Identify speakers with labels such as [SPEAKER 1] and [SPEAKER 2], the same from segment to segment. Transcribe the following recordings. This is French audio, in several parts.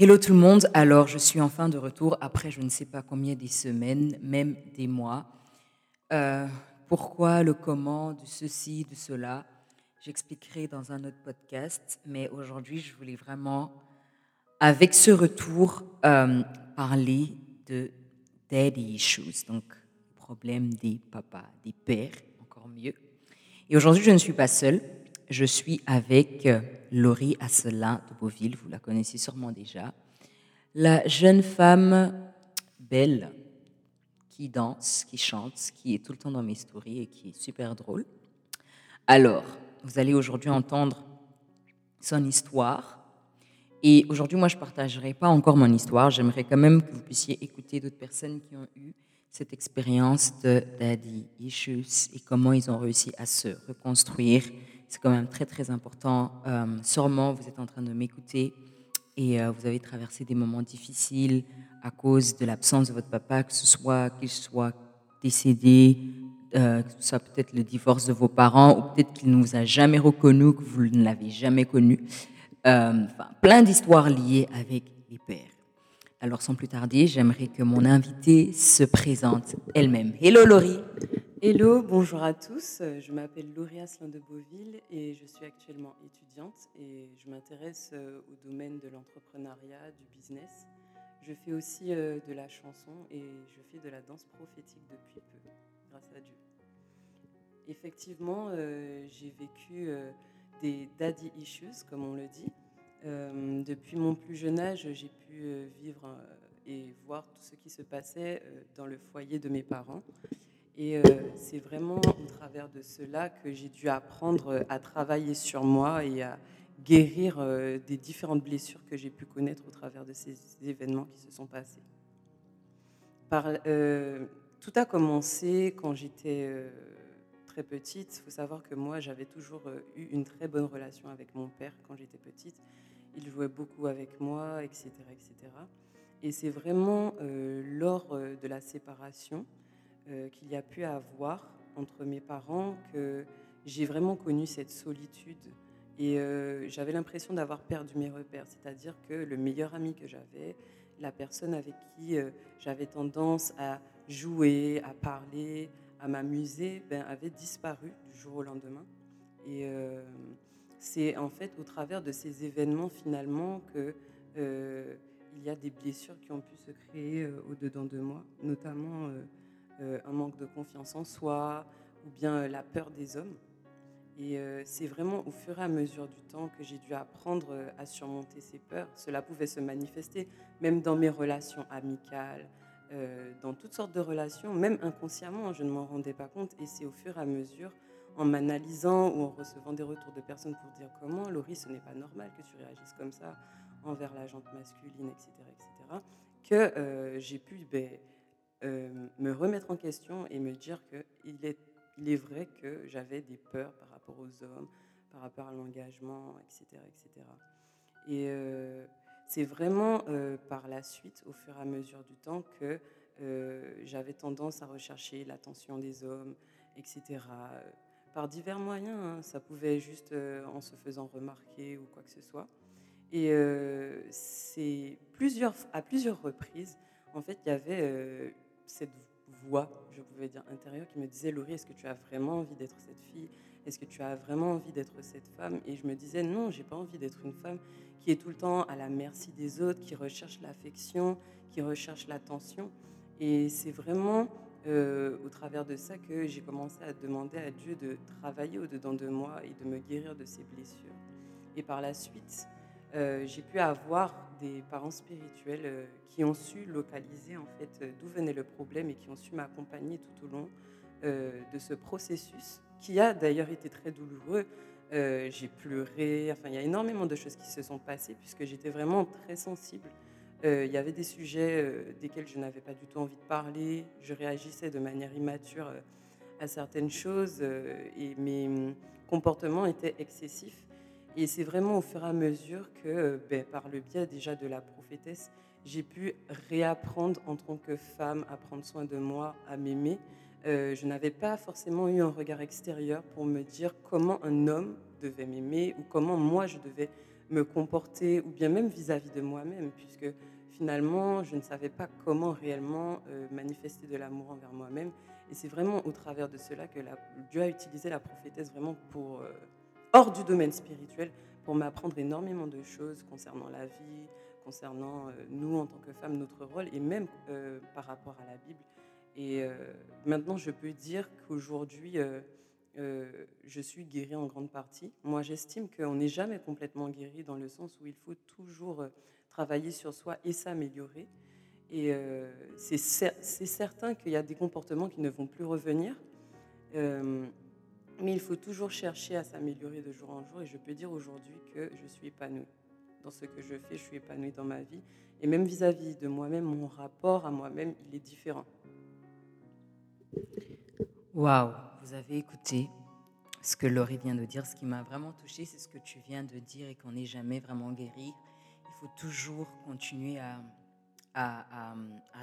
[SPEAKER 1] Hello tout le monde, alors je suis enfin de retour après je ne sais pas combien des semaines, même des mois. Euh, pourquoi, le comment, de ceci, de cela, j'expliquerai dans un autre podcast, mais aujourd'hui je voulais vraiment, avec ce retour, euh, parler de daddy issues, donc problème des papas, des pères, encore mieux. Et aujourd'hui je ne suis pas seule, je suis avec euh, Laurie Asselin de Beauville, vous la connaissez sûrement déjà. La jeune femme belle qui danse, qui chante, qui est tout le temps dans mes stories et qui est super drôle. Alors, vous allez aujourd'hui entendre son histoire. Et aujourd'hui, moi, je ne partagerai pas encore mon histoire. J'aimerais quand même que vous puissiez écouter d'autres personnes qui ont eu cette expérience de daddy issues et comment ils ont réussi à se reconstruire c'est quand même très très important. Euh, sûrement, vous êtes en train de m'écouter et euh, vous avez traversé des moments difficiles à cause de l'absence de votre papa, que ce soit qu'il soit décédé, euh, que ce soit peut-être le divorce de vos parents, ou peut-être qu'il ne vous a jamais reconnu, que vous ne l'avez jamais connu. enfin, plein d'histoires liées avec les pères. Alors, sans plus tarder, j'aimerais que mon invitée se présente elle-même. Hello Laurie
[SPEAKER 2] Hello, bonjour à tous. Je m'appelle Laurie Asselin de Beauville et je suis actuellement étudiante et je m'intéresse euh, au domaine de l'entrepreneuriat, du business. Je fais aussi euh, de la chanson et je fais de la danse prophétique depuis peu, grâce à Dieu. Effectivement, euh, j'ai vécu des daddy issues, comme on le dit. Depuis mon plus jeune âge, j'ai pu vivre et voir tout ce qui se passait dans le foyer de mes parents. Et euh, c'est vraiment au travers de cela que j'ai dû apprendre à travailler sur moi et à guérir euh, des différentes blessures que j'ai pu connaître au travers de ces événements qui se sont passés. Euh, tout a commencé quand j'étais très petite. Il faut savoir que moi, j'avais toujours eu une très bonne relation avec mon père quand j'étais petite. Il jouait beaucoup avec moi, etc. etc. Et c'est vraiment lors de la séparation euh, qu'il y a pu avoir entre mes parents que j'ai vraiment connu cette solitude et euh, j'avais l'impression d'avoir perdu mes repères, c'est-à-dire que le meilleur ami que j'avais, la personne avec qui euh, j'avais tendance à jouer, à parler, à m'amuser, ben, avait disparu du jour au lendemain. Et c'est en fait au travers de ces événements finalement que il y a des blessures qui ont pu se créer au-dedans de moi, notamment euh, un manque de confiance en soi ou bien euh, la peur des hommes. Et euh, c'est vraiment au fur et à mesure du temps que j'ai dû apprendre à surmonter ces peurs. Cela pouvait se manifester même dans mes relations amicales, dans toutes sortes de relations, même inconsciemment, je ne m'en rendais pas compte. Et c'est au fur et à mesure, en m'analysant ou en recevant des retours de personnes pour dire comment, Laurie, ce n'est pas normal que tu réagisses comme ça envers la jante masculine, etc., etc., que j'ai pu ben, euh, me remettre en question et me dire qu'il est, il est vrai que j'avais des peurs par rapport aux hommes, par rapport à l'engagement, etc. etc. Et euh, c'est vraiment euh, par la suite, au fur et à mesure du temps, que j'avais tendance à rechercher l'attention des hommes, etc. Par divers moyens, hein. ça pouvait juste en se faisant remarquer ou quoi que ce soit. Et c'est plusieurs, à plusieurs reprises, en fait, il y avait cette voix, je pouvais dire intérieure, qui me disait Laurie, est-ce que tu as vraiment envie d'être cette fille? Est-ce que tu as vraiment envie d'être cette femme? Et je me disais non, j'ai pas envie d'être une femme qui est tout le temps à la merci des autres, qui recherche l'affection, qui recherche l'attention. Et c'est vraiment euh, au travers de ça que j'ai commencé à demander à Dieu de travailler au-dedans de moi et de me guérir de ces blessures. Et par la suite, euh, j'ai pu avoir des parents spirituels euh, qui ont su localiser en fait d'où venait le problème et qui ont su m'accompagner tout au long de ce processus qui a d'ailleurs été très douloureux. j'ai pleuré, enfin il y a énormément de choses qui se sont passées puisque j'étais vraiment très sensible. Il y avait des sujets desquels je n'avais pas du tout envie de parler, je réagissais de manière immature à certaines choses et mes hum, comportements étaient excessifs. Et c'est vraiment au fur et à mesure que, ben, par le biais déjà de la prophétesse, j'ai pu réapprendre en tant que femme à prendre soin de moi, à m'aimer. Euh, je n'avais pas forcément eu un regard extérieur pour me dire comment un homme devait m'aimer ou comment moi je devais me comporter, ou bien même vis-à-vis de moi-même, puisque finalement, je ne savais pas comment réellement euh, manifester de l'amour envers moi-même. Et c'est vraiment au travers de cela que Dieu a utilisé la prophétesse vraiment pour, euh, hors du domaine spirituel, pour m'apprendre énormément de choses concernant la vie, concernant nous en tant que femmes, notre rôle, et même par rapport à la Bible. Et maintenant, je peux dire qu'aujourd'hui, euh, je suis guérie en grande partie. Moi, j'estime qu'on n'est jamais complètement guéri dans le sens où il faut toujours euh, travailler sur soi et s'améliorer. Et euh, c'est certain qu'il y a des comportements qui ne vont plus revenir, mais il faut toujours chercher à s'améliorer de jour en jour. Et je peux dire aujourd'hui que je suis épanouie. Dans ce que je fais, je suis épanouie dans ma vie. Et même vis-à-vis -vis de moi-même, mon rapport à moi-même, il est différent.
[SPEAKER 1] Waouh vous avez écouté ce que Laurie vient de dire. Ce qui m'a vraiment touché, c'est ce que tu viens de dire et qu'on n'est jamais vraiment guéri. Il faut toujours continuer à, à,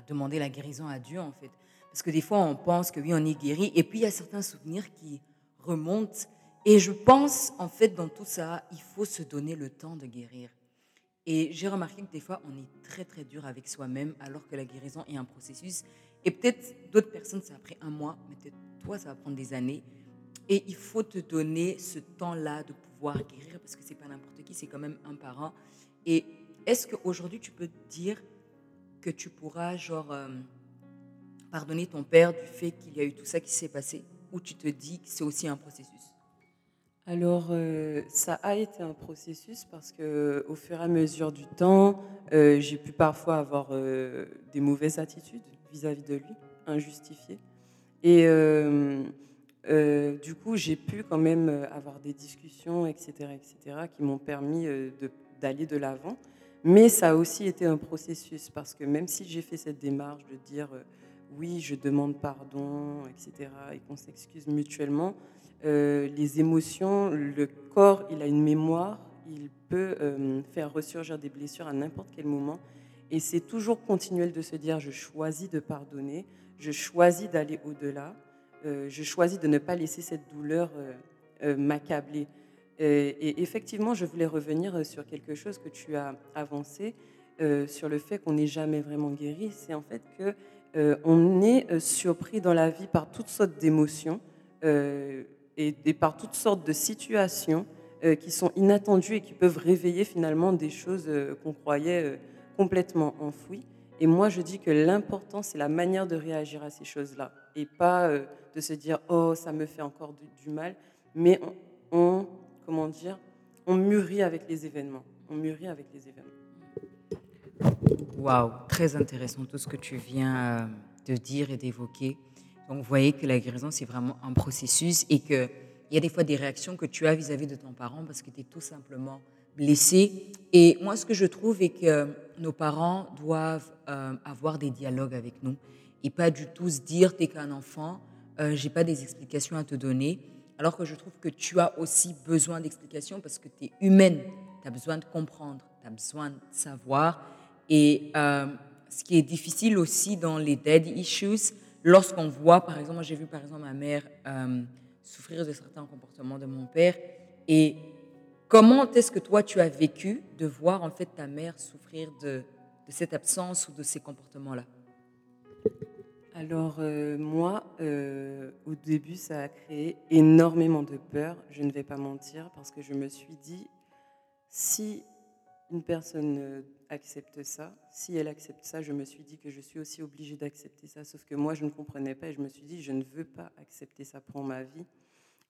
[SPEAKER 1] demander la guérison à Dieu, en fait. Parce que des fois, on pense que oui, on est guéri, et puis il y a certains souvenirs qui remontent. Et je pense, en fait, dans tout ça, il faut se donner le temps de guérir. Et j'ai remarqué que des fois, on est très, très dur avec soi-même, alors que la guérison est un processus. Et peut-être d'autres personnes, c'est après un mois, mais peut-être toi, ça va prendre des années. Et il faut te donner ce temps-là de pouvoir guérir parce que c'est pas n'importe qui, c'est quand même un parent. Et est-ce qu'aujourd'hui, tu peux te dire que tu pourras, genre, euh, pardonner ton père du fait qu'il y a eu tout ça qui s'est passé? Ou tu te dis que c'est aussi un processus?
[SPEAKER 2] Alors, euh, ça a été un processus parce que au fur et à mesure du temps, euh, j'ai pu parfois avoir des mauvaises attitudes vis-à-vis -vis de lui, injustifiées. Et euh, euh, du coup, j'ai pu quand même euh, avoir des discussions, etc., etc., qui m'ont permis d'aller de l'avant. Mais ça a aussi été un processus parce que même si j'ai fait cette démarche de dire oui, je demande pardon, etc., et qu'on s'excuse mutuellement, les émotions, le corps, il a une mémoire, il peut faire ressurgir des blessures à n'importe quel moment. Et c'est toujours continuel de se dire je choisis de pardonner, je choisis d'aller au-delà. Euh, je choisis de ne pas laisser cette douleur euh, euh, m'accabler. Et, effectivement, je voulais revenir sur quelque chose que tu as avancé, sur le fait qu'on n'est jamais vraiment guéri. C'est en fait que on est surpris dans la vie par toutes sortes d'émotions et, par toutes sortes de situations qui sont inattendues et qui peuvent réveiller finalement des choses qu'on croyait complètement enfouies. Et moi, je dis que l'important, c'est la manière de réagir à ces choses-là. Et pas euh, de se dire, oh, ça me fait encore du, mal. Mais on, comment dire, on mûrit avec les événements. On mûrit avec les événements.
[SPEAKER 1] Waouh, très intéressant tout ce que tu viens euh, de dire et d'évoquer. Donc, vous voyez que la guérison, c'est vraiment un processus et qu'il y a des fois des réactions que tu as vis-à-vis de ton parent parce que tu es tout simplement blessé. Et moi, ce que je trouve est que nos parents doivent euh, avoir des dialogues avec nous et pas du tout se dire t'es qu'un enfant, euh, j'ai pas des explications à te donner. Alors que je trouve que tu as aussi besoin d'explications parce que tu es humaine, tu as besoin de comprendre, tu as besoin de savoir. Et euh, ce qui est difficile aussi dans les dead issues, lorsqu'on voit, par exemple, j'ai vu par exemple ma mère euh, souffrir de certains comportements de mon père et Comment est-ce que toi, tu as vécu de voir en fait ta mère souffrir de, cette absence ou de ces comportements-là?
[SPEAKER 2] Alors euh, moi, euh, au début, ça a créé énormément de peur, je ne vais pas mentir, parce que je me suis dit, si une personne euh, accepte ça, si elle accepte ça, je me suis dit que je suis aussi obligée d'accepter ça, sauf que moi, je ne comprenais pas et je me suis dit, je ne veux pas accepter ça pour ma vie.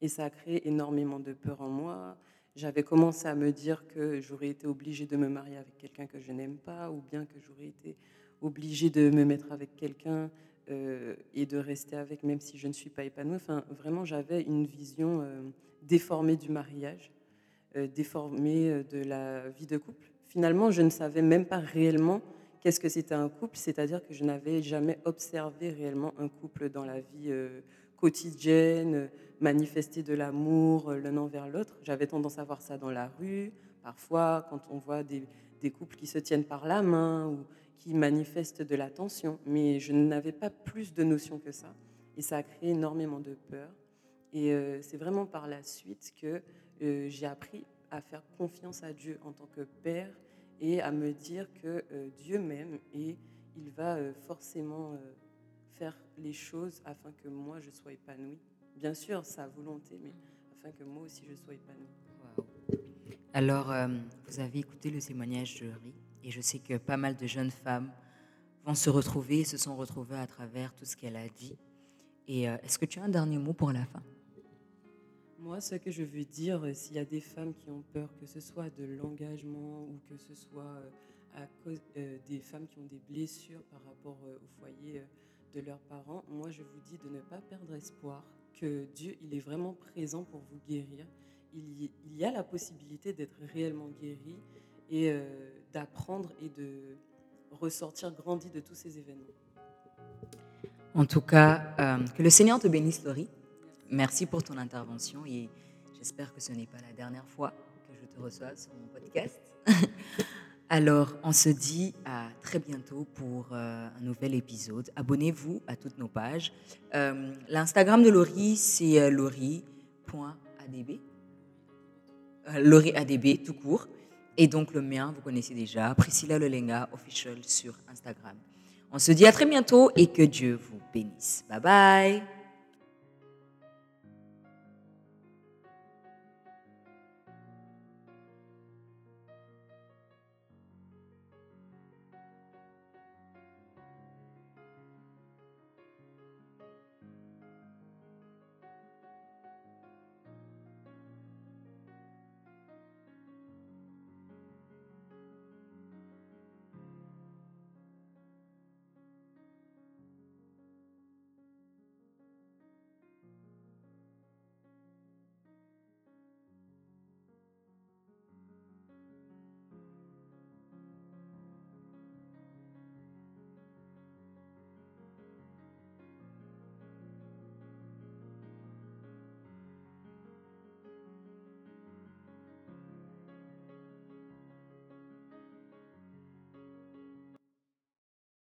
[SPEAKER 2] Et ça a créé énormément de peur en moi j'avais commencé à me dire que j'aurais été obligée de me marier avec quelqu'un que je n'aime pas, ou bien que j'aurais été obligée de me mettre avec quelqu'un euh, et de rester avec, même si je ne suis pas épanouie. Enfin, vraiment, j'avais une vision euh, déformée du mariage, euh, déformée de la vie de couple. Finalement, je ne savais même pas réellement qu'est-ce que c'était un couple, c'est-à-dire que je n'avais jamais observé réellement un couple dans la vie quotidienne, manifester de l'amour euh, l'un envers l'autre. J'avais tendance à voir ça dans la rue, parfois quand on voit des, couples qui se tiennent par la main ou qui manifestent de l'attention, mais je n'avais pas plus de notions que ça. Et ça a créé énormément de peur. Et euh, c'est vraiment par la suite que euh, j'ai appris à faire confiance à Dieu en tant que Père et à me dire que Dieu m'aime et il va forcément faire les choses afin que moi je sois épanouie. Bien sûr, sa volonté, mais afin que moi aussi je sois épanouie.
[SPEAKER 1] Alors, vous avez écouté le témoignage de Ri et je sais que pas mal de jeunes femmes vont se retrouver, se sont retrouvées à travers tout ce qu'elle a dit. Et est-ce que tu as un dernier mot pour la fin?
[SPEAKER 2] Moi, ce que je veux dire, euh, s'il y a des femmes qui ont peur, que ce soit de l'engagement ou que ce soit euh, à cause euh, des femmes qui ont des blessures par rapport au foyer de leurs parents, moi, je vous dis de ne pas perdre espoir, que Dieu, il est vraiment présent pour vous guérir. Il y, a la possibilité d'être réellement guéri et d'apprendre et de ressortir grandi de tous ces événements.
[SPEAKER 1] En tout cas, que le Seigneur te bénisse, Laurie. Merci pour ton intervention et j'espère que ce n'est pas la dernière fois que je te reçois sur mon podcast. Alors, on se dit à très bientôt pour euh, un nouvel épisode. Abonnez-vous à toutes nos pages. Euh, L'Instagram de Laurie, c'est euh, laurie.adb. LaurieADB, tout court. Et donc le mien, vous connaissez déjà, Priscilla Lelenga, official sur Instagram. On se dit à très bientôt et que Dieu vous bénisse. Bye bye